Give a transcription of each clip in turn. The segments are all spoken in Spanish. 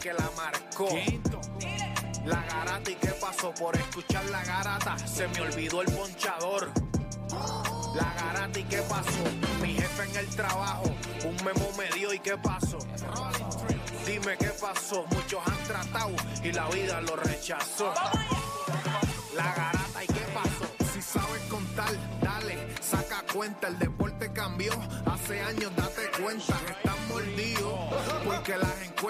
Que la marcó? La garata y qué pasó por escuchar la garata, se me olvidó el ponchador. La garata y qué pasó, mi jefe en el trabajo, un memo me dio y qué pasó. Dime qué pasó, muchos han tratado y la vida lo rechazó. La garata y qué pasó, si sabes contar, dale, saca cuenta, el deporte cambió, hace años date cuenta,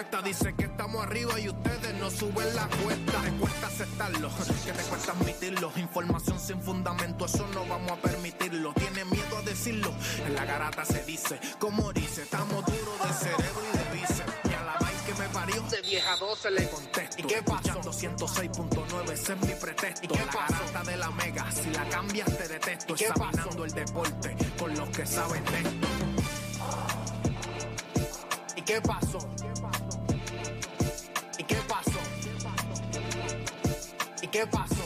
las encuestas dicen que estamos arriba y ustedes no suben la cuesta, te cuesta aceptarlo, que te cuesta admitirlo, información sin fundamento, eso no vamos a permitirlo, tiene miedo a decirlo, en la garata se dice, como dice, estamos duros de cerebro y de bíceps, y a la vaina que me parió, de vieja 12 le contesto, ¿y qué pasó? 106.9, ese es mi pretexto, ¿y qué la garata de la mega, si la cambias te detesto, examinando el deporte con los que saben de esto. ¿Y qué pasó? ¿Y qué pasó?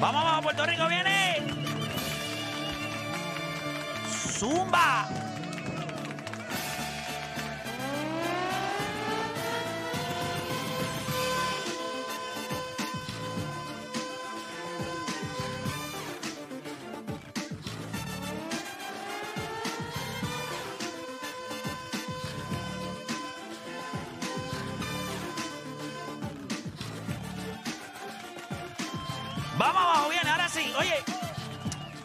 Vamos, vamos, Puerto Rico viene. Vamos abajo, bien, ahora sí. Oye,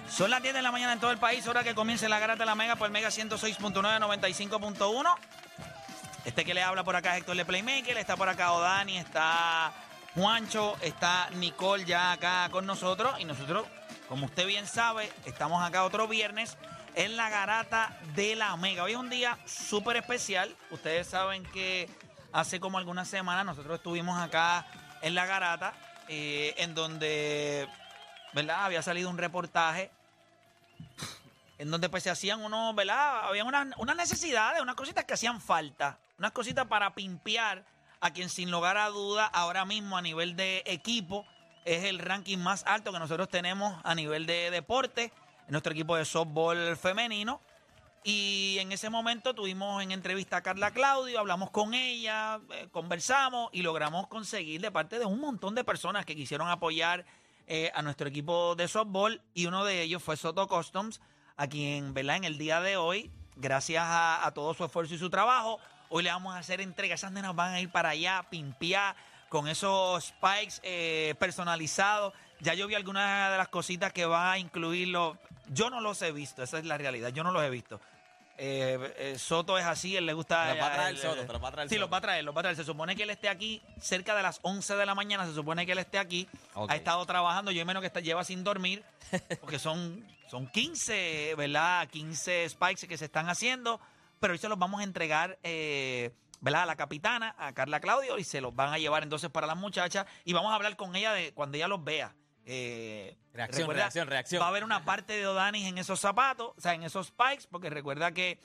son las 10 de la mañana en todo el país, hora que comience la garata de la Mega por Mega 106.9, 95.1. Este que le habla por acá es Héctor Le Playmaker, está por acá Odani, está Juancho, está Nicole ya acá con nosotros y nosotros, como usted bien sabe, estamos acá otro viernes en la garata de la Mega. Hoy es un día súper especial. Ustedes saben que hace como algunas semanas nosotros estuvimos acá en la garata, eh, en donde, ¿verdad? Había salido un reportaje en donde pues se hacían unos, ¿verdad? Había unas, unas necesidades, unas cositas que hacían falta, unas cositas para pimpear a quien sin lugar a duda ahora mismo a nivel de equipo es el ranking más alto que nosotros tenemos a nivel de deporte, nuestro equipo de softball femenino. Y en ese momento tuvimos en entrevista a Carla Claudio, hablamos con ella, eh, conversamos y logramos conseguir de parte de un montón de personas que quisieron apoyar eh, a nuestro equipo de softball y uno de ellos fue Soto Customs, a quien, ¿verdad? En el día de hoy, gracias a, todo su esfuerzo y su trabajo, hoy le vamos a hacer entrega. Esas nenas van a ir para allá, a pimpear con esos spikes eh, personalizados. Ya yo vi algunas de las cositas que va a incluirlo. Yo no los he visto, esa es la realidad. Yo no los he visto. Eh, eh, Soto es así, él le gusta. Te los va a traer el- Soto, te los va a traer Sí, Soto. los va a traer, los va a traer. Se supone que él esté aquí cerca de las 11 de la mañana. Se supone que él esté aquí. Ha estado trabajando. Yo menos que está, lleva sin dormir. Porque son, son 15, ¿verdad? 15 spikes que se están haciendo. Pero hoy se los vamos a entregar, eh, ¿verdad? A la capitana, a Carla Claudio. Y se los van a llevar entonces para las muchachas. Y vamos a hablar con ella de cuando ella los vea. Eh, Reacción, recuerda, reacción, reacción. Va a haber una parte de Odanis en esos zapatos, o sea, en esos spikes, porque recuerda que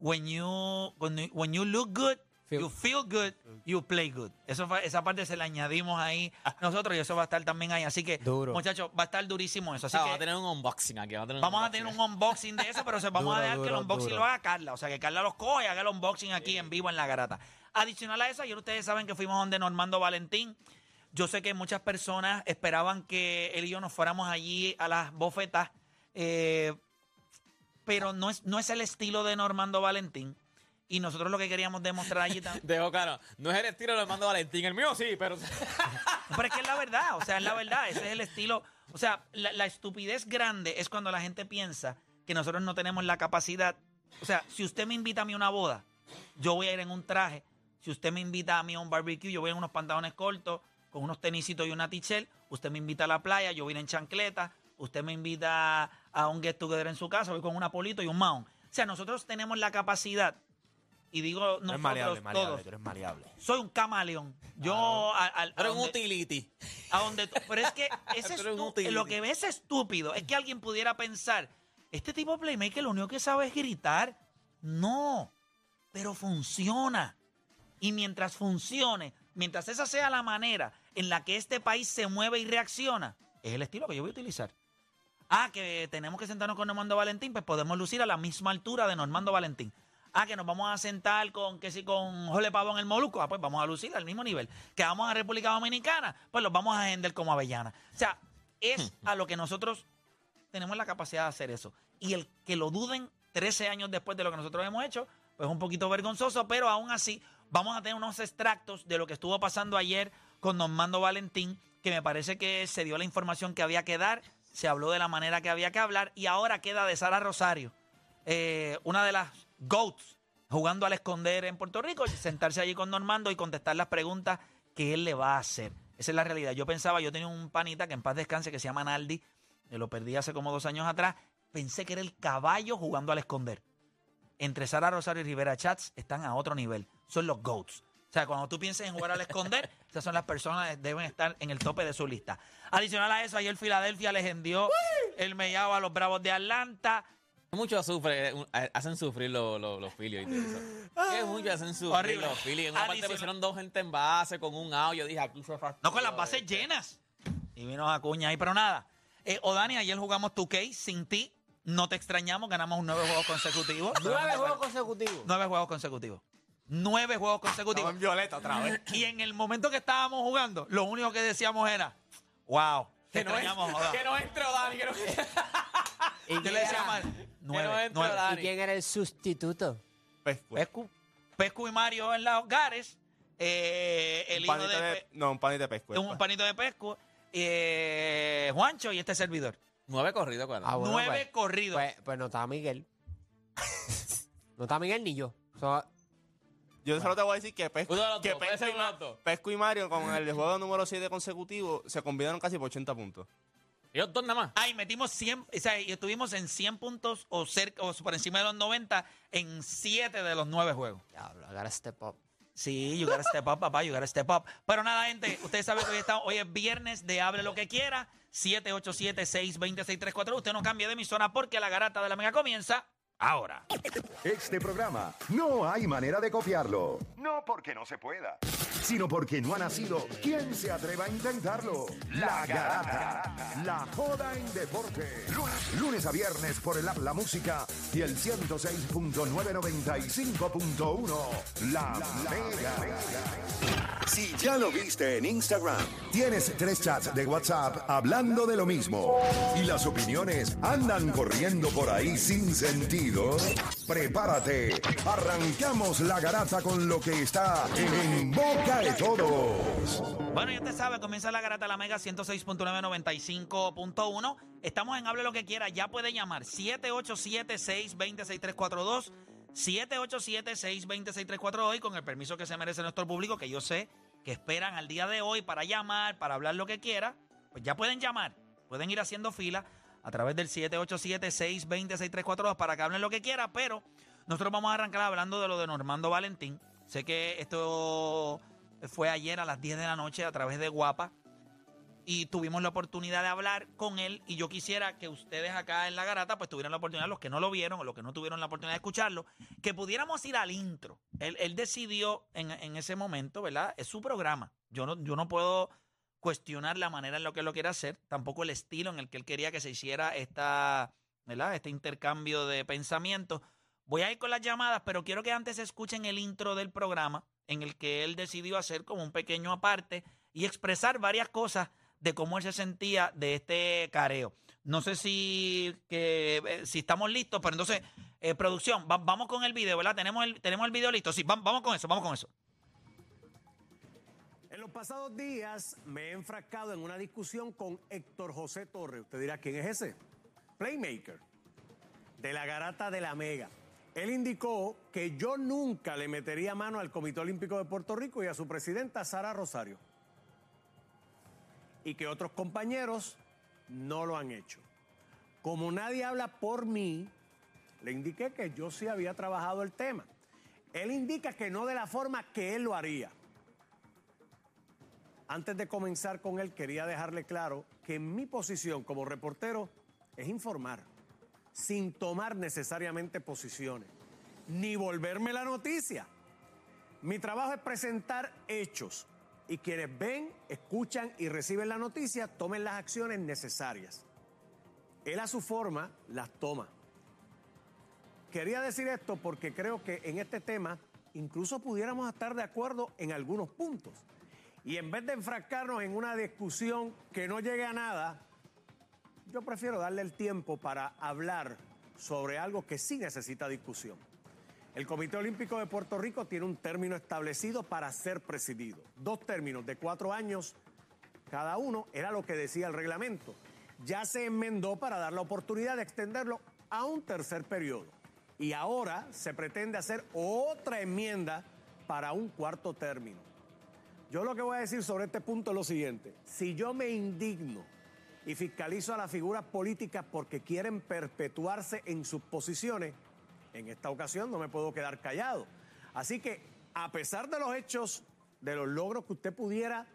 when you, when you, look good, Feel- you feel good, you play good. Eso esa parte se la añadimos ahí nosotros y eso va a estar también ahí. Así que, Duro. muchachos, va a estar durísimo eso. Así Ah, que a tener un unboxing aquí. Vamos a tener un a unboxing. tener un unboxing de eso, pero se vamos a Duro, dejar que el unboxing duro. lo haga Carla. O sea, que Carla los coja y haga el unboxing aquí en vivo en la garata. Adicional a eso, ayer ustedes saben que fuimos donde Normando Valentín. Yo sé que muchas personas esperaban que él y yo nos fuéramos allí a las bofetas, eh, pero no es, no es el estilo de Normando Valentín. Y nosotros lo que queríamos demostrar allí también. Dejo claro, no es el estilo de mando Valentín, el mío sí, pero... Pero es que es la verdad, o sea, es la verdad, ese es el estilo. O sea, la, la estupidez grande es cuando la gente piensa que nosotros no tenemos la capacidad. O sea, si usted me invita a mí a una boda, yo voy a ir en un traje. Si usted me invita a mí a un barbecue, yo voy en unos pantalones cortos, con unos tenisitos y una t-shirt. Usted me invita a la playa, yo ir en chancleta. Usted me invita a un get together en su casa, voy con un apolito y un maón. O sea, nosotros tenemos la capacidad, y digo nosotros maleable, maleable, todos, tú eres maleable. soy un camaleón. Yo, al- al- a Pero un utility. a donde pero es que ese utility. lo que ves estúpido es que alguien pudiera pensar, este tipo playmaker lo único que sabe es gritar. No, pero funciona. Y mientras funcione, mientras esa sea la manera en la que este país se mueve y reacciona, es el estilo que yo voy a utilizar. Ah, que tenemos que sentarnos con Normando Valentín, pues podemos lucir a la misma altura de Normando Valentín. Ah, que nos vamos a sentar con, que si con Jole Pavo en el Moluco, ah, pues vamos a lucir al mismo nivel. Que vamos a República Dominicana, pues los vamos a vender como avellana. O sea, es a lo que nosotros tenemos la capacidad de hacer eso. Y el que lo duden 13 años después de lo que nosotros hemos hecho, pues es un poquito vergonzoso, pero aún así vamos a tener unos extractos de lo que estuvo pasando ayer con Normando Valentín, que me parece que se dio la información que había que dar, se habló de la manera que había que hablar, y ahora queda de Sara Rosario, eh, una de las GOATs, jugando al esconder en Puerto Rico, sentarse allí con Normando y contestar las preguntas que él le va a hacer. Esa es la realidad. Yo pensaba, yo tenía un panita que en paz descanse, que se llama Naldi, que lo perdí hace como dos años atrás, pensé que era el caballo jugando al esconder. Entre Sara Rosario y Rivera Chats están a otro nivel. Son los GOATs. O sea, cuando tú pienses en jugar al esconder, esas son las personas que deben estar en el tope de su lista. Adicional a eso, ayer Filadelfia les envió el mellado a los Bravos de Atlanta. Mucho sufre, eh, hacen sufrir los, los, los Phillies y todo eso. Que mucho hacen sufrir Horrible. los Phillies. En una parte Adicional- pusieron dos gente en base con un out. Yo dije, aquí se fastidió. No con las bases llenas. Y vino Acuña ahí, pero nada. Eh, Odani, ayer jugamos 2K sin ti. No te extrañamos, ganamos un nueve juegos consecutivos. Nueve juegos consecutivos. Nueve juegos consecutivos. Nueve juegos consecutivos. En violeta otra vez. Y en el momento que estábamos jugando, lo único que decíamos era, wow, te Que no, es, extrañamos, Oda". que no entró Dani. Que no, ¿Y Yo quién le decía era- mal, nueve, no nueve. Dani. ¿Y quién era el sustituto? Pues, pues, Pescu, Pescu y Mario en los hogares. Eh, el un hijo panito de, de, no, un panito de pesco. Pe- un panito de Pescu, eh, Juancho y este servidor. Nueve corridos, ¿cuál? Ah, bueno, Nueve pues- corridos. Pues, pues no estaba Miguel. no está Miguel ni yo. So- Yo solo te voy a decir que Pesco, que dos, Pesco, y, Ma-. Pesco y Mario con el juego número 7 consecutivo se combinaron casi por 80 puntos. Ellos dos nada más. Ay, metimos 100, o sea, y estuvimos en 100 puntos o cerca o por encima de los 90 en 7 de los 9 juegos. Diablo, I gotta step up. Sí, you gotta step up, papá, you gotta step up. Pero nada, gente, ustedes saben que hoy, está, hoy es viernes de Hable lo que quiera. 787-620-6342. Usted no cambie de emisora porque la garata de la mega comienza ahora. Este programa no hay manera de copiarlo. No porque no se pueda, sino porque no ha nacido. ¿Quién se atreva a intentarlo? La Garata. La joda en deporte. Lunes, lunes a viernes por el app La Música y el 106.995.1. La, Mega. Si ya lo viste en Instagram, tienes tres chats de WhatsApp hablando de lo mismo y las opiniones andan corriendo por ahí sin sentido, prepárate. Arrancamos la garata con lo que está en boca de todos. Bueno, ya usted sabe, comienza la garata la mega 106.995.1. Estamos en Hable lo que quiera. Ya puede llamar 787-620-6342. 787-620-6342 y con el permiso que se merece nuestro público, que yo sé que esperan al día de hoy para llamar, para hablar lo que quiera, pues ya pueden llamar. Pueden ir haciendo fila a través del 787-620-6342 para que hablen lo que quiera, pero nosotros vamos a arrancar hablando de lo de Normando Valentín. Sé que esto fue ayer a las 10 de la noche a través de Guapa. y tuvimos la oportunidad de hablar con él y yo quisiera que ustedes acá en la garata pues tuvieran la oportunidad, los que no lo vieron o los que no tuvieron la oportunidad de escucharlo, que pudiéramos ir al intro. Él, él decidió en, en ese momento, ¿verdad? Es su programa. Yo no, yo no puedo cuestionar la manera en la que él lo quiere hacer, tampoco el estilo en el que él quería que se hiciera esta, ¿verdad? este intercambio de pensamientos. Voy a ir con las llamadas, pero quiero que antes escuchen el intro del programa en el que él decidió hacer como un pequeño aparte y expresar varias cosas de cómo él se sentía de este careo. No sé si, que, eh, si estamos listos, pero entonces, eh, producción, va- vamos con el video, ¿verdad? ¿Tenemos el, ¿Tenemos el video listo? Sí, va- vamos con eso, vamos con eso. En los pasados días me he enfrascado en una discusión con Héctor José Torres. Usted dirá, ¿quién es ese? Playmaker, de la garata de la Mega. Él indicó que yo nunca le metería mano al Comité Olímpico de Puerto Rico y a su presidenta Sara Rosario. Y que otros compañeros no lo han hecho. Como nadie habla por mí, le indiqué que yo sí había trabajado el tema. Él indica que no de la forma que él lo haría. Antes de comenzar con él, quería dejarle claro que mi posición como reportero es informar, sin tomar necesariamente posiciones, ni volverme la noticia. Mi trabajo es presentar hechos y quienes ven, escuchan y reciben la noticia tomen las acciones necesarias. Él a su forma las toma. Quería decir esto porque creo que en este tema incluso pudiéramos estar de acuerdo en algunos puntos. Y en vez de enfrascarnos en una discusión que no llegue a nada, yo prefiero darle el tiempo para hablar sobre algo que sí necesita discusión. El Comité Olímpico de Puerto Rico tiene un término establecido para ser presidido. Dos términos de cuatro años cada uno era lo que decía el reglamento. Ya se enmendó para dar la oportunidad de extenderlo a un tercer periodo. Y ahora se pretende hacer otra enmienda para un cuarto término. Yo lo que voy a decir sobre este punto es lo siguiente. Si yo me indigno y fiscalizo a las figuras políticas porque quieren perpetuarse en sus posiciones, en esta ocasión no me puedo quedar callado. Así que, a pesar de los hechos, de los logros que usted pudiera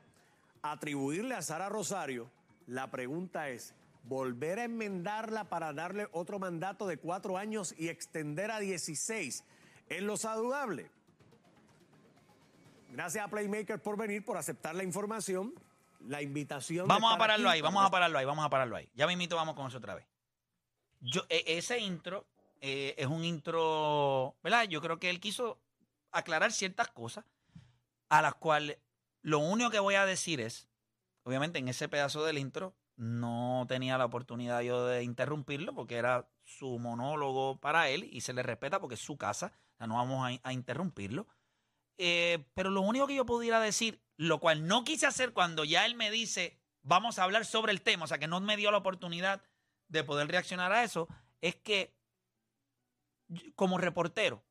atribuirle a Sara Rosario, la pregunta es, ¿volver a enmendarla para darle otro mandato de cuatro años y extender a 16 es lo saludable? Gracias a Playmaker por venir, por aceptar la información, la invitación. Vamos a pararlo ahí, vamos a pararlo ahí, vamos a pararlo ahí. Ya mismito vamos con eso otra vez. Yo, e- ese intro eh, es un intro, ¿verdad? Yo creo que él quiso aclarar ciertas cosas a las cuales lo único que voy a decir es, obviamente en ese pedazo del intro no tenía la oportunidad yo de interrumpirlo porque era su monólogo para él y se le respeta porque es su casa, o sea, no vamos a, a interrumpirlo. Eh, pero lo único que yo pudiera decir, lo cual no quise hacer cuando ya él me dice, vamos a hablar sobre el tema, o sea, que no me dio la oportunidad de poder reaccionar a eso, es que como reportero,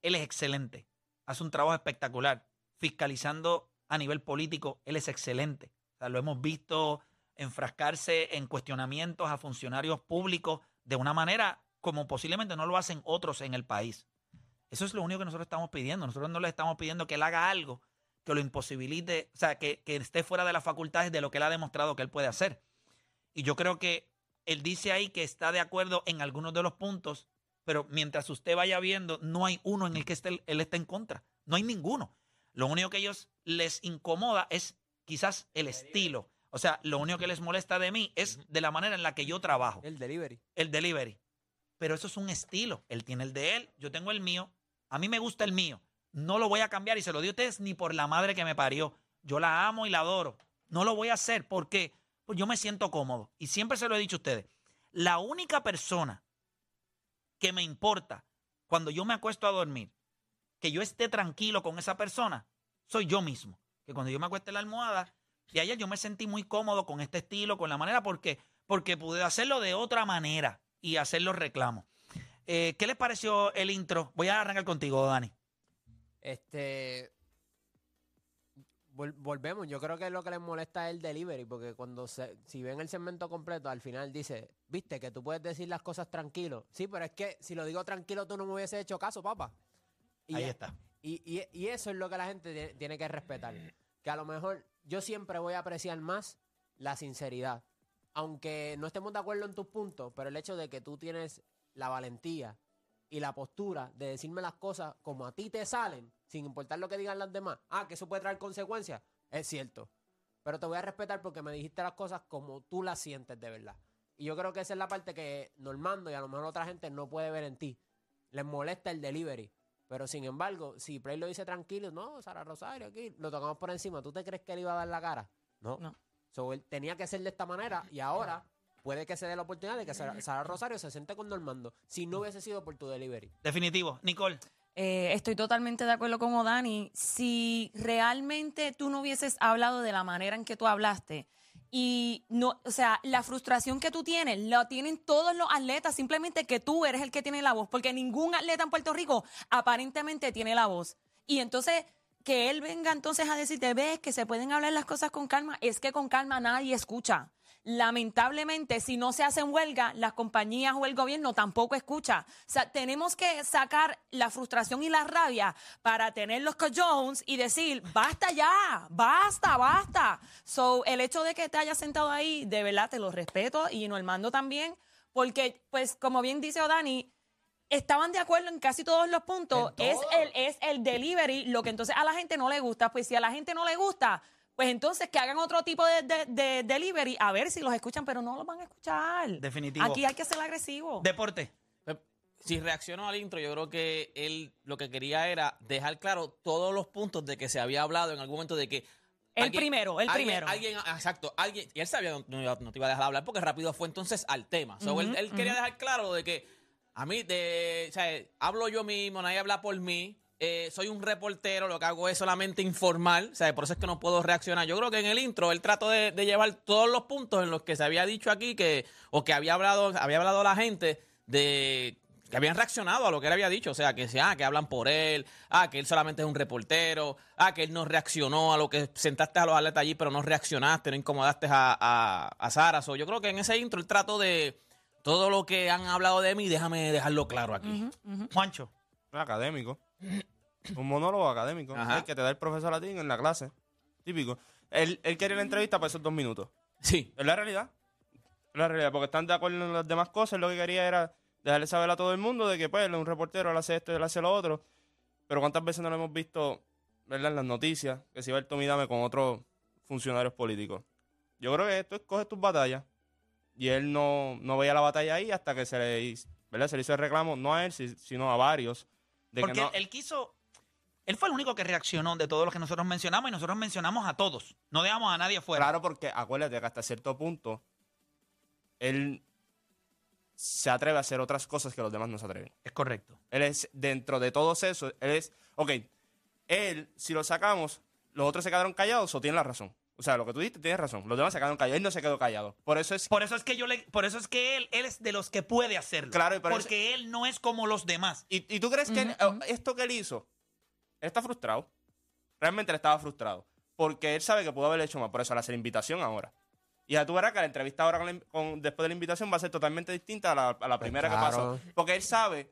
él es excelente, hace un trabajo espectacular, fiscalizando a nivel político, él es excelente. O sea, lo hemos visto enfrascarse en cuestionamientos a funcionarios públicos de una manera como posiblemente no lo hacen otros en el país. Eso es lo único que nosotros estamos pidiendo. Nosotros no le estamos pidiendo que él haga algo que lo imposibilite, o sea, que, que esté fuera de las facultades de lo que él ha demostrado que él puede hacer. Y yo creo que él dice ahí que está de acuerdo en algunos de los puntos, pero mientras usted vaya viendo, no hay uno en el que esté- él esté en contra. No hay ninguno. Lo único que ellos les incomoda es quizás el estilo. O sea, lo único que les molesta de mí es de la manera en la que yo trabajo El delivery. el delivery. Pero eso es un estilo. Él tiene el de él, yo tengo el mío. A mí me gusta el mío. No lo voy a cambiar y se lo digo a ustedes ni por la madre que me parió. Yo la amo y la adoro. No lo voy a hacer porque pues yo me siento cómodo. Y siempre se lo he dicho a ustedes. La única persona que me importa cuando yo me acuesto a dormir, que yo esté tranquilo con esa persona, soy yo mismo. Que cuando yo me acuesto en la almohada, y ayer yo me sentí muy cómodo con este estilo, con la manera, porque, porque pude hacerlo de otra manera y hacer los reclamos. Eh, ¿Qué les pareció el intro? Voy a arrancar contigo, Dani. Este. vol- volvemos. Yo creo que lo que les molesta es el delivery, porque cuando se, si ven el segmento completo, al final dice, viste, que tú puedes decir las cosas tranquilo. Sí, pero es que si lo digo tranquilo, tú no me hubiese hecho caso, papá. Y Ahí es- está. Y, y- y eso es lo que la gente tiene que respetar. Que a lo mejor yo siempre voy a apreciar más la sinceridad. Aunque no estemos de acuerdo en tus puntos, pero el hecho de que tú tienes la valentía y la postura de decirme las cosas como a ti te salen, sin importar lo que digan las demás. Ah, que eso puede traer consecuencias. Es cierto. Pero te voy a respetar porque me dijiste las cosas como tú las sientes de verdad. Y yo creo que esa es la parte que Normando y a lo mejor otra gente no puede ver en ti. Les molesta el delivery. Pero sin embargo, si Play lo dice tranquilo, no, Sara Rosario aquí, lo tocamos por encima. ¿Tú te crees que él iba a dar la cara? No. No. So, él tenía que ser de esta manera y ahora puede que se dé la oportunidad de que Sara, Sara Rosario se siente con Normando si no hubiese sido por tu delivery. Definitivo. Nicole, Eh, estoy totalmente de acuerdo con Odani. Si realmente tú no hubieses hablado de la manera en que tú hablaste y no, o sea, la frustración que tú tienes, la tienen todos los atletas, simplemente que tú eres el que tiene la voz, porque ningún atleta en Puerto Rico aparentemente tiene la voz. Y entonces que él venga entonces a decirte, ves que se pueden hablar las cosas con calma, es que con calma nadie escucha. Lamentablemente, si no se hacen huelga, las compañías o el gobierno tampoco escucha. O sea, tenemos que sacar la frustración y la rabia para tener los cojones y decir, basta ya, basta, basta. So, el hecho de que te hayas sentado ahí, de verdad te lo respeto y Normando también, porque, pues, como bien dice Odani, estaban de acuerdo en casi todos los puntos. El, es el delivery, lo que entonces a la gente no le gusta. Pues si a la gente no le gusta, pues entonces que hagan otro tipo de, de- de delivery, a ver si los escuchan, pero no los van a escuchar. Definitivo. Aquí hay que ser agresivo. deporte. Pues, Si reaccionó al intro, yo creo que él lo que quería era dejar claro todos los puntos de que se había hablado en algún momento de que. El primero, el alguien- primero. Alguien, exacto, alguien. Y él sabía no, no iba- no te iba a dejar hablar porque rápido fue entonces al tema. So, él, él quería dejar claro de que a mí, de, o sea, hablo yo mismo, nadie habla por mí. Eh, soy un reportero, lo que hago es solamente informar, o sea, por eso es que no puedo reaccionar. Yo creo que en el intro él trató de, de llevar todos los puntos en los que se había dicho aquí que, o que había hablado, había hablado la gente de que habían reaccionado a lo que él había dicho, o sea, que, ah, que hablan por él, ah, que él solamente es un reportero, ah, que él no reaccionó a lo que sentaste a los atletas allí, pero no reaccionaste, no incomodaste a, a, a Sara. So, yo creo que en ese intro él trató de todo lo que han hablado de mí, déjame dejarlo claro aquí. Juancho. Académico. Un monólogo académico. Ajá. El que te da el profesor latín en la clase. Típico. Él, él quería la entrevista para esos dos minutos. Sí. Es la realidad. Es la realidad. Porque están de acuerdo en las demás cosas. Lo que quería era dejarle saber a todo el mundo de que, pues, él es un reportero, él hace esto, él hace lo otro. Pero ¿cuántas veces no lo hemos visto, verdad, en las noticias? Que se va el Tomidame con otros funcionarios políticos. Yo creo que esto es coge tus batallas. Y él no, no veía la batalla ahí hasta que se le, hizo- ¿verdad? se le hizo el reclamo, no a él, si- sino a varios. De Porque no, él quiso. Él fue el único que reaccionó de todos los que nosotros mencionamos y nosotros mencionamos a todos. No dejamos a nadie fuera. Claro, porque acuérdate que hasta cierto punto él se atreve a hacer otras cosas que los demás no se atreven. Es correcto. Él es, dentro de todos esos, él es, ok, él, si lo sacamos, los otros se quedaron callados o tienen la razón. O sea, lo que tú dijiste, tienes razón. Los demás se quedaron callados. Él no se quedó callado. Por eso es Por eso es que yo le, por eso es que él, él es de los que puede hacerlo. Claro, y por eso- porque él no es como los demás. ¿Y, y tú crees que él- eh, esto que él hizo, él está frustrado? Realmente él estaba frustrado. Porque él sabe que pudo haber hecho más. Por eso, al hacer invitación ahora. Y ya tú verás que la entrevista ahora con la con- después de la invitación va a ser totalmente distinta a la, a la primera claro. que pasó. Porque él sabe,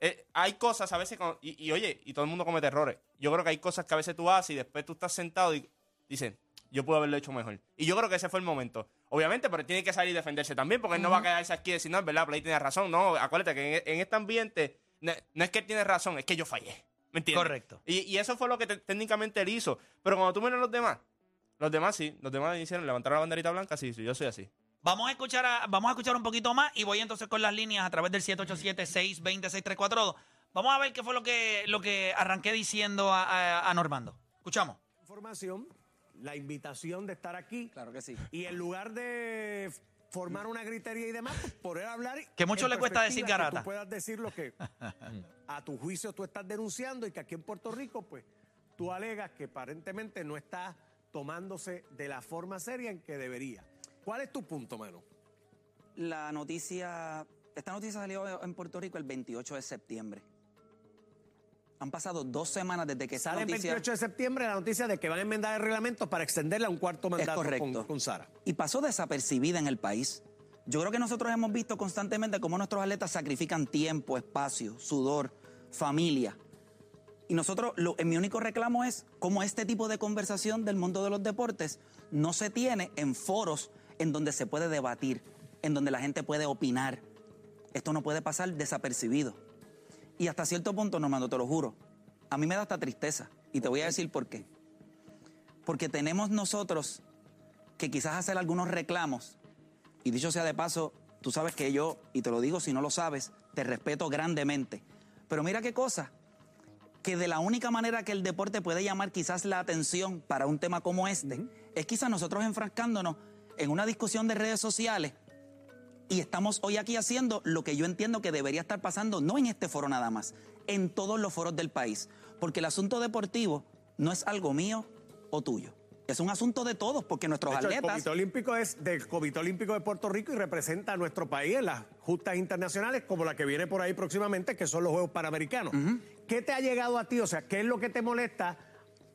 eh, hay cosas a veces, con- y, y oye, y todo el mundo comete errores. Yo creo que hay cosas que a veces tú haces y después tú estás sentado y dices, yo pude haberlo hecho mejor. Y yo creo que ese fue el momento. Obviamente, pero tiene que salir y defenderse también, porque él no va a quedarse aquí y decir, no, es verdad, Play tiene razón. No, acuérdate que en, en este ambiente no, no es que él tiene razón, es que yo fallé. ¿Me entiendes? Correcto. Y, y eso fue lo que te- técnicamente él hizo. Pero cuando tú miras a los demás, los demás sí, los demás hicieron, levantaron la banderita blanca, sí, sí, yo soy así. Vamos a escuchar a- vamos a escuchar un poquito más y voy entonces con las líneas a través del 787-620-6342. Vamos a ver qué fue lo que, lo que arranqué diciendo a, a- a Normando. Escuchamos. información, la invitación de estar aquí. Claro que sí. Y en lugar de formar una gritería y demás, pues, poder hablar. y- Que mucho le cuesta decir que garata. tú puedas decir lo que a tu juicio tú estás denunciando y que aquí en Puerto Rico, pues, tú alegas que aparentemente no está tomándose de la forma seria en que debería. ¿Cuál es tu punto, mano? La noticia, esta noticia salió en Puerto Rico el 28 de septiembre. Han pasado dos semanas desde que esa Sale el noticia... 28 de septiembre la noticia de que van a enmendar el reglamento para extenderle a un cuarto Es mandato correcto. con, con Sara. Y pasó desapercibida en el país. Yo creo que nosotros hemos visto constantemente cómo nuestros atletas sacrifican tiempo, espacio, sudor, familia, Y nosotros, lo, en mi único reclamo es cómo este tipo de conversación del mundo de los deportes no se tiene en foros en donde se puede debatir, en donde la gente puede opinar. Esto no puede pasar desapercibido. Y hasta cierto punto, Normando, te lo juro, a mí me da hasta tristeza. Y te voy a decir por qué. Porque tenemos nosotros que quizás hacer algunos reclamos. Y dicho sea de paso, tú sabes que yo, y te lo digo si no lo sabes, te respeto grandemente. Pero mira qué cosa, que de la única manera que el deporte puede llamar quizás la atención para un tema como este, es quizás nosotros enfrascándonos en una discusión de redes sociales y estamos hoy aquí haciendo lo que yo entiendo que debería estar pasando, no en este foro nada más, en todos los foros del país. Porque el asunto deportivo no es algo mío o tuyo. Es un asunto de todos, porque nuestros De hecho, el atletas. Comité Olímpico es del Comité Olímpico de Puerto Rico y representa a nuestro país en las justas internacionales como la que viene por ahí próximamente, que son los Juegos Panamericanos. ¿Qué te ha llegado a ti? O sea, ¿qué es lo que te molesta?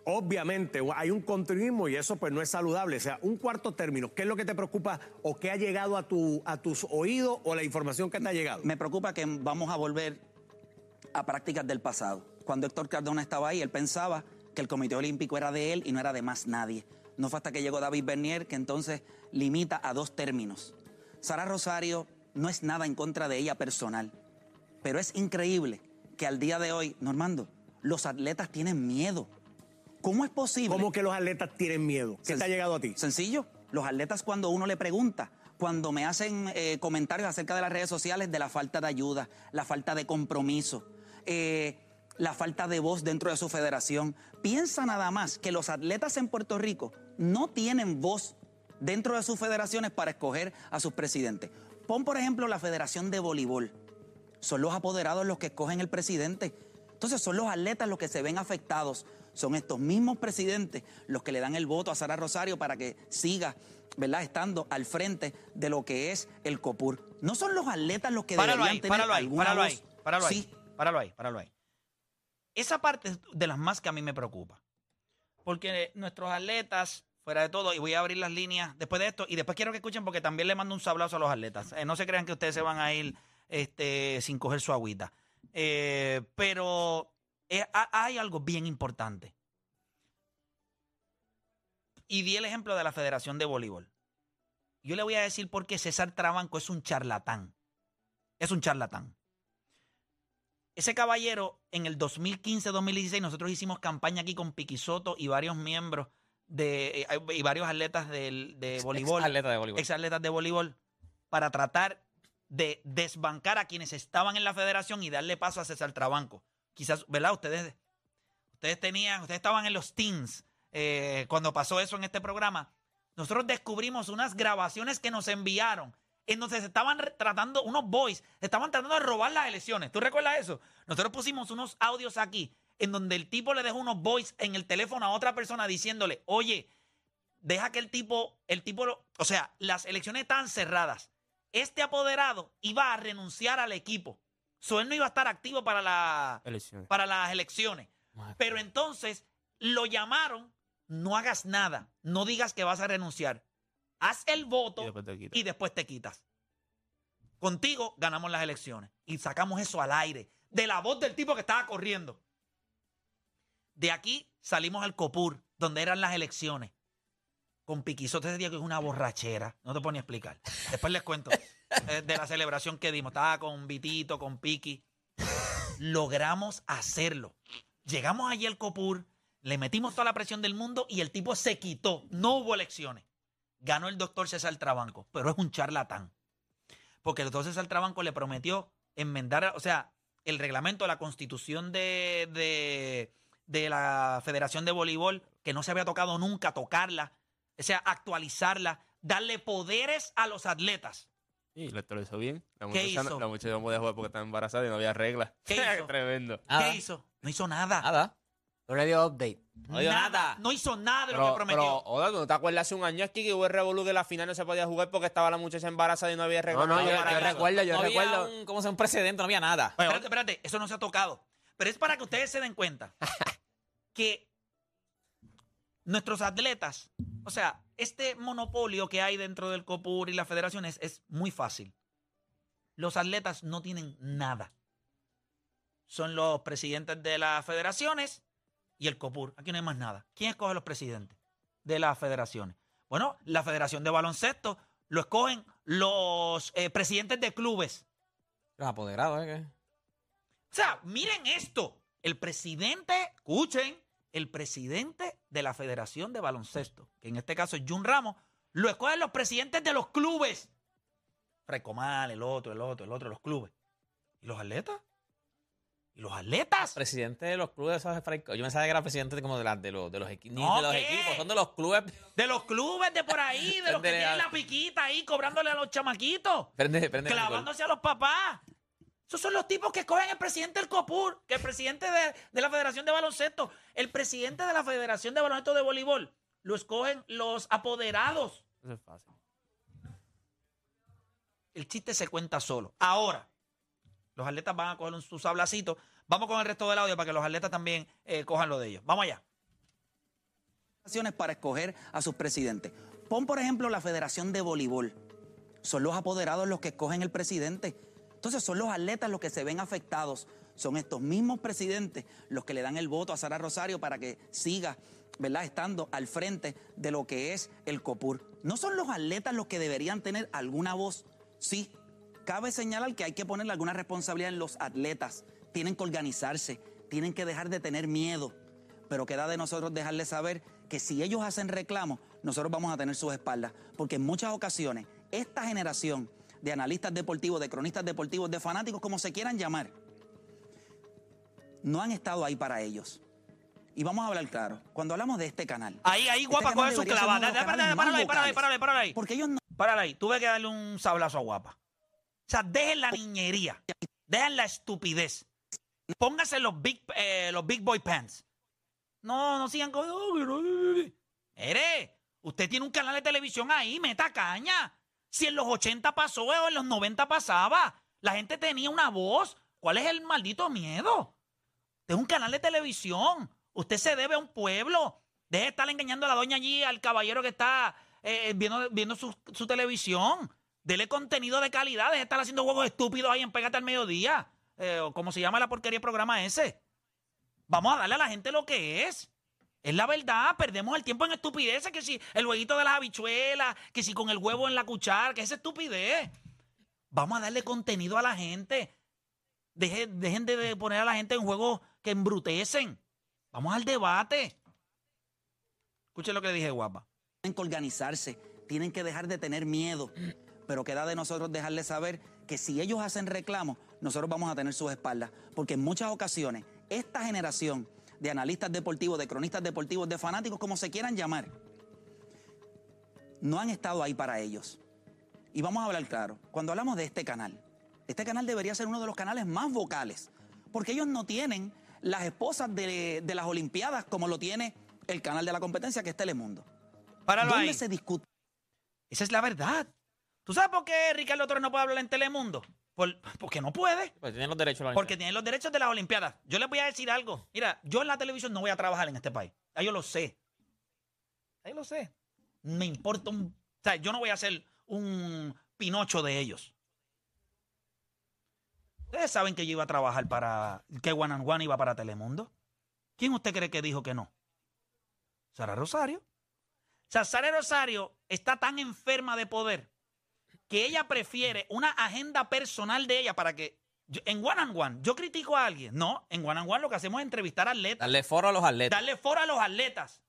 Obviamente, hay un continuismo y eso pues no es saludable. O sea, un cuarto término, ¿qué es lo que te preocupa o qué ha llegado a, tu, a tus oídos o la información que te ha llegado? Me preocupa que vamos a volver a prácticas del pasado. Cuando Héctor Cardona estaba ahí, él pensaba que el Comité Olímpico era de él y no era de más nadie. No fue hasta que llegó David Bernier que entonces limita a dos términos. Sara Rosario no es nada en contra de ella personal, pero es increíble que al día de hoy, Normando, los atletas tienen miedo. ¿Cómo es posible? ¿Cómo que los atletas tienen miedo? ¿Qué te ha llegado a ti? Sencillo. Los atletas cuando uno le pregunta, cuando me hacen eh, comentarios acerca de las redes sociales de la falta de ayuda, la falta de compromiso, eh, la falta de voz dentro de su federación, piensa nada más que los atletas en Puerto Rico no tienen voz dentro de sus federaciones para escoger a sus presidentes. Pon por ejemplo la Federación de Voleibol. Son los apoderados los que escogen el presidente. Entonces son los atletas los que se ven afectados. Son estos mismos presidentes los que le dan el voto a Sara Rosario para que siga, ¿verdad?, estando al frente de lo que es el COPUR. No son los atletas los que Páralo deberían ahí, tener páralo ahí, alguna páralo voz. ahí, páralo ahí, Sí, páralo ahí, páralo ahí. Esa parte es de las más que a mí me preocupa. Porque nuestros atletas, fuera de todo, y voy a abrir las líneas después de esto, y después quiero que escuchen porque también le mando un sablazo a los atletas. Eh, no se crean que ustedes se van a ir este, sin coger su agüita. Eh, pero eh, ha- hay algo bien importante. Y di el ejemplo de la Federación de Voleibol. Yo le voy a decir por qué César Trabanco es un charlatán. Es un charlatán. Ese caballero, en el 2015-2016, nosotros hicimos campaña aquí con Piquisoto y varios miembros de, eh, y varios atletas del- de, voleibol. atleta de voleibol. Ex atletas de voleibol. Para tratar de desbancar a quienes estaban en la federación y darle paso a César Trabanco. Quizás, ¿verdad? Ustedes, ustedes tenían, ustedes estaban en los teens eh, cuando pasó eso en este programa. Nosotros descubrimos unas grabaciones que nos enviaron en donde se estaban tratando, unos boys, se estaban tratando de robar las elecciones. ¿Tú recuerdas eso? Nosotros pusimos unos audios aquí en donde el tipo le dejó unos boys en el teléfono a otra persona diciéndole, oye, deja que el tipo, el tipo, lo- o sea, las elecciones estaban cerradas. Este apoderado iba a renunciar al equipo. So, él no iba a estar activo para, la, Elecciones. para las elecciones. Pero entonces lo llamaron, no hagas nada, no digas que vas a renunciar. Haz el voto Y después te quitas. y después te quitas. Contigo ganamos las elecciones y sacamos eso al aire, de la voz del tipo que estaba corriendo. De aquí salimos al Copur, donde eran las elecciones. Con Piquizote ese día que es una borrachera. No te ponía a explicar. Después les cuento de la celebración que dimos. Estaba con Vitito, con Piqui. Logramos hacerlo. Llegamos allí al Copur, le metimos toda la presión del mundo y el tipo se quitó. No hubo elecciones. Ganó el doctor César Trabanco, pero es un charlatán. Porque el doctor César Trabanco le prometió enmendar, o sea, el reglamento, la constitución de, de, de la Federación de Voleibol, que no se había tocado nunca, tocarla, o sea, actualizarla, darle poderes a los atletas. Y lo lo hizo bien. La ¿Qué muchacha, no- la muchacha no podía jugar porque estaba embarazada y no había reglas. ¿Qué hizo? Tremendo. Nada. ¿Qué hizo? No hizo nada. Nada. No le dio update. No dio nada. No hizo nada de lo Pero, que prometió. pero, Oda, ¿tú no te acuerdas hace un año aquí que hubo el revolú que la final no se podía jugar porque estaba la muchacha embarazada y no había reglas? No, no, yo, para yo eso. recuerdo, yo no había recuerdo. un, ¿cómo se llama? un precedente, no había nada. espérate, espérate, eso no se ha tocado. Pero es para que ustedes se den cuenta que nuestros atletas, o sea, este monopolio que hay dentro del COPUR y las federaciones es muy fácil. Los atletas no tienen nada. son los presidentes de las federaciones y el COPUR. Aquí no hay más nada. ¿Quién escoge los presidentes de las federaciones? Bueno, la Federación de Baloncesto lo escogen los eh, presidentes de clubes. Los apoderados, ¿eh? O sea, miren esto. El presidente, escuchen, el presidente de la Federación de Baloncesto, que en este caso es Jun Ramos, lo escogen los presidentes de los clubes. Recomal, el otro, el otro, el otro, los clubes. ¿Y los atletas? ¿Y los atletas? Presidente de los clubes, esos de Franco. Yo pensaba que era presidente de, como de, la- de los, de los, equi- No, de los equipos, son de los clubes. De los clubes de por ahí, de los que tienen la piquita ahí, cobrándole a los chamaquitos. Prende, prende clavándose a los papás. Esos son los tipos que escogen el presidente del COPUR, que el presidente de, de la Federación de Baloncesto, el presidente de la Federación de Baloncesto de Voleibol, lo escogen los apoderados. Eso es fácil. El chiste se cuenta solo. Ahora, los atletas van a coger un, su sablacito. Vamos con el resto del audio para que los atletas también eh, cojan lo de ellos. Vamos allá. para escoger a sus presidentes. Pon, por ejemplo, la Federación de Voleibol. Son los apoderados los que escogen el presidente. Entonces son los atletas los que se ven afectados. Son estos mismos presidentes los que le dan el voto a Sara Rosario para que siga, ¿verdad?, estando al frente de lo que es el COPUR. No son los atletas los que deberían tener alguna voz. Sí, cabe señalar que hay que ponerle alguna responsabilidad en los atletas. Tienen que organizarse, tienen que dejar de tener miedo pero queda de nosotros dejarles saber que si ellos hacen reclamos, nosotros vamos a tener sus espaldas, porque en muchas ocasiones esta generación de analistas deportivos, de cronistas deportivos, de fanáticos, como se quieran llamar, no han estado ahí para ellos. Y vamos a hablar claro, cuando hablamos de este canal, Ahí, ahí, Este guapa, coge su debería ser clava. uno de los Párale, canales párale, más ahí, párale, ahí, vocales. párale, párale ahí. porque ellos no Párale ahí. Tuve que darle un sablazo a guapa. O sea, dejen la niñería. Dejen la estupidez. Pónganse los big, eh, los big boy pants. No, no sigan con. Mire, usted tiene un canal de televisión ahí, meta caña. Si en los 80 pasó o en los 90 pasaba, la gente tenía una voz. ¿Cuál es el maldito miedo? Usted es un canal de televisión. Usted se debe a un pueblo. Deje de estar engañando a la doña allí, al caballero que está eh, viendo, viendo su, televisión. Dele contenido de calidad. Deje de estar haciendo juegos estúpidos ahí en Pégate al Mediodía. Eh, o como se llama la porquería programa ese. Vamos a darle a la gente lo que es. Es la verdad, perdemos el tiempo en estupideces, que si el huevito de las habichuelas, que si con el huevo en la cuchara, que es estupidez. Vamos a darle contenido a la gente. Deje- dejen de, poner a la gente en juegos que embrutecen. Vamos al debate. Escuchen lo que dije, guapa. tienen que organizarse, tienen que dejar de tener miedo. Pero queda de nosotros dejarles saber que si ellos hacen reclamos, nosotros vamos a tener sus espaldas. Porque en muchas ocasiones, esta generación de analistas deportivos, de cronistas deportivos, de fanáticos, como se quieran llamar, no han estado ahí para ellos. Y vamos a hablar claro, cuando hablamos de este canal, este canal debería ser uno de los canales más vocales, porque ellos no tienen las esposas de, de las Olimpiadas como lo tiene el canal de la competencia, que es Telemundo. Páralo ¿Dónde ahí. se discute? Esa es la verdad. ¿Tú sabes por qué Ricardo Torres no puede hablar en Telemundo? Por- porque no puede. Tienen los derechos. la Porque tienen los derechos de las Olimpiadas. Yo les voy a decir algo. Mira, yo en la televisión no voy a trabajar en este país. Ahí yo lo sé. Ahí lo sé. Me importa un... O sea, yo no voy a ser un pinocho de ellos. Ustedes saben que yo iba a trabajar para... Que One and One iba para Telemundo. ¿Quién usted cree que dijo que no? Sara Rosario. O sea, Sara Rosario está tan enferma de poder que ella prefiere una agenda personal de ella para que yo- en One and One yo critico a alguien. No, en One and One lo que hacemos es entrevistar a atletas, Darle foro a los atletas. darle foro a los atletas.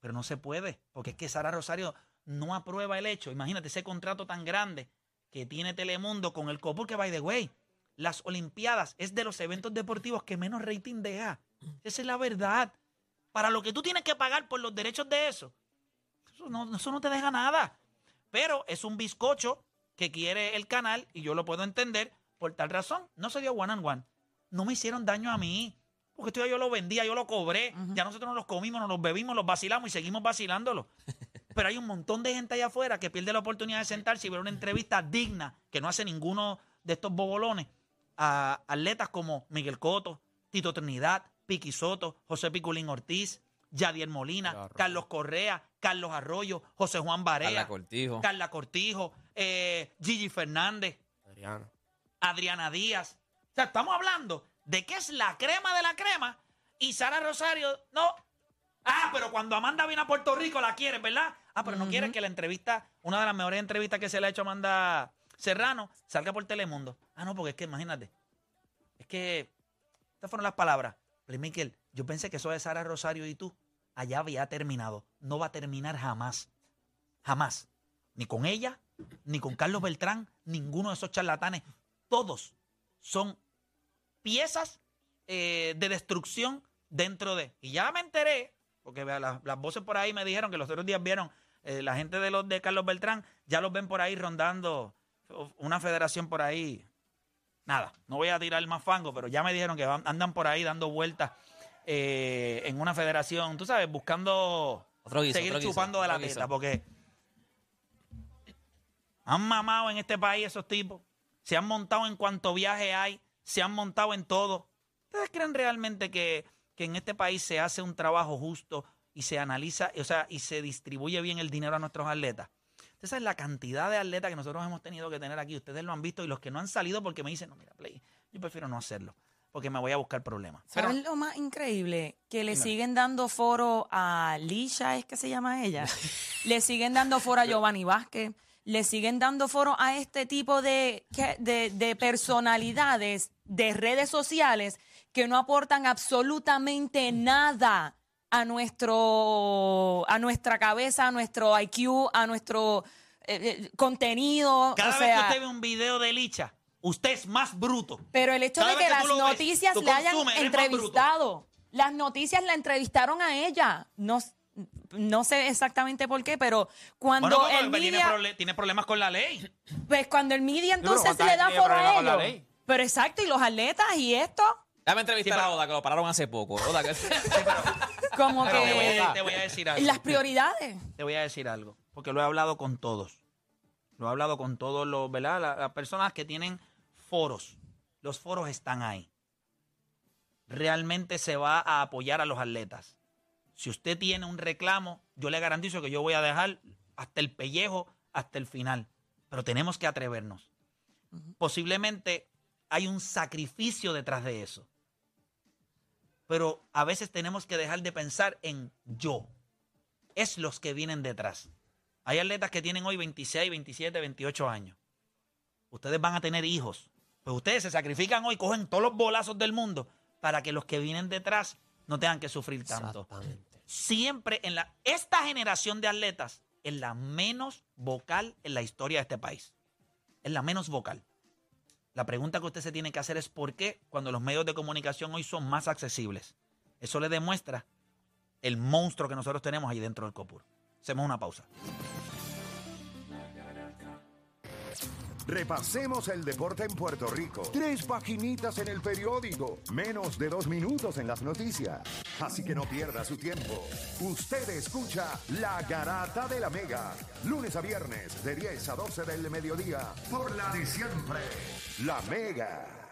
Pero no se puede, porque es que Sara Rosario no aprueba el hecho. Imagínate ese contrato tan grande que tiene Telemundo con el COPUR, que by the way, las Olimpiadas es de los eventos deportivos que menos rating deja. Esa es la verdad. Para lo que tú tienes que pagar por los derechos de eso, eso no, eso no te deja nada. Pero es un bizcocho que quiere el canal y yo lo puedo entender. Por tal razón, no se dio one and one. No me hicieron daño a mí. Porque esto ya yo lo vendía, yo lo cobré. Ya nosotros nos los comimos, nos los bebimos, los vacilamos y seguimos vacilándolo. Pero hay un montón de gente allá afuera que pierde la oportunidad de sentarse y ver una entrevista digna que no hace ninguno de estos bobolones a atletas como Miguel Coto, Tito Trinidad, Piqui Soto, José Piculín Ortiz, Yadier Molina, Carlos Arroyo. Carlos Correa, Carlos Arroyo, José Juan Barea, Carla Cortijo. Carla Cortijo, eh, Gigi Fernández, Adriano. Adriana Díaz. O sea, estamos hablando de que es la crema de la crema y Sara Rosario, no. Ah, pero cuando Amanda viene a Puerto Rico la quieres, ¿verdad? Ah, pero no quieres que la entrevista, una de las mejores entrevistas que se le ha hecho a Amanda Serrano, salga por Telemundo. Ah, no, porque es que imagínate. Es que estas fueron las palabras. Playmaker, yo pensé que eso de Sara Rosario y tú allá había terminado. No va a terminar jamás. Jamás. Ni con ella, ni con Carlos Beltrán, ninguno de esos charlatanes. Todos son piezas eh, de destrucción dentro de. Y ya me enteré, porque las, las voces por ahí me dijeron que los otros días vieron, eh, la gente de los de Carlos Beltrán, ya los ven por ahí rondando una federación por ahí. Nada, no voy a tirar más fango, pero ya me dijeron que andan por ahí dando vueltas eh, en una federación, tú sabes, buscando Otro guiso, seguir otro guiso, chupando de la guiso. teta, porque han mamado en este país esos tipos, se han montado en cuanto viaje hay, se han montado en todo. ¿Ustedes creen realmente que, que en este país se hace un trabajo justo y se analiza, o sea, y se distribuye bien el dinero a nuestros atletas? Ustedes saben la cantidad de atletas que nosotros hemos tenido que tener aquí. Ustedes lo han visto y los que no han salido porque me dicen, no, mira, Play, yo prefiero no hacerlo porque me voy a buscar problemas. Pero ¿Sabes lo más increíble? Que le siguen dando foro a Lisha, es que se llama ella. le siguen dando foro a Giovanni Vázquez. Le siguen dando foro a este tipo de, de, de personalidades de redes sociales que no aportan absolutamente nada a nuestro a nuestra cabeza, a nuestro IQ, a nuestro eh, eh, contenido. cada o vez que usted ve un video de Licha, usted es más bruto. pero el hecho Cada de que que las ves, noticias tú le hayan entrevistado, las noticias la entrevistaron a ella. No, no sé exactamente por qué, pero cuando Bueno, el tiene, media, prole- tiene problemas con la ley. pues cuando el media entonces ¿cuánta le da foro a ellos. Pero exacto, y los atletas y esto, Déjame entrevistar Sí, a Oda, que lo pararon hace poco. Oda, que- como Pero te voy, que a, te voy a decir algo. las prioridades. Te voy a decir algo, porque lo he hablado con todos. Lo he hablado con todos los, ¿verdad? La- Las, personas que tienen foros. Los foros están ahí. Realmente se va a apoyar a los atletas. Si usted tiene un reclamo, yo le garantizo que yo voy a dejar hasta el pellejo, hasta el final. Pero tenemos que atrevernos. Posiblemente hay un sacrificio detrás de eso. Pero a veces tenemos que dejar de pensar en yo es los que vienen detrás. Hay atletas que tienen hoy 26, 27, 28 años. Ustedes van a tener hijos. Pues ustedes se sacrifican hoy, cogen todos los bolazos del mundo para que los que vienen detrás no tengan que sufrir tanto. Exactamente. Siempre en la esta generación de atletas es la menos vocal en la historia de este país. Es la menos vocal. La pregunta que usted se tiene que hacer es por qué cuando los medios de comunicación hoy son más accesibles. Eso le demuestra el monstruo que nosotros tenemos ahí dentro del COPUR. Hacemos una pausa. Repasemos el deporte en Puerto Rico. Tres paginitas en el periódico. Menos de dos minutos en las noticias. Así que no pierda su tiempo. Usted escucha La Garata de la Mega. Lunes a viernes de 10 a 12 del mediodía. Por la de siempre. La Mega.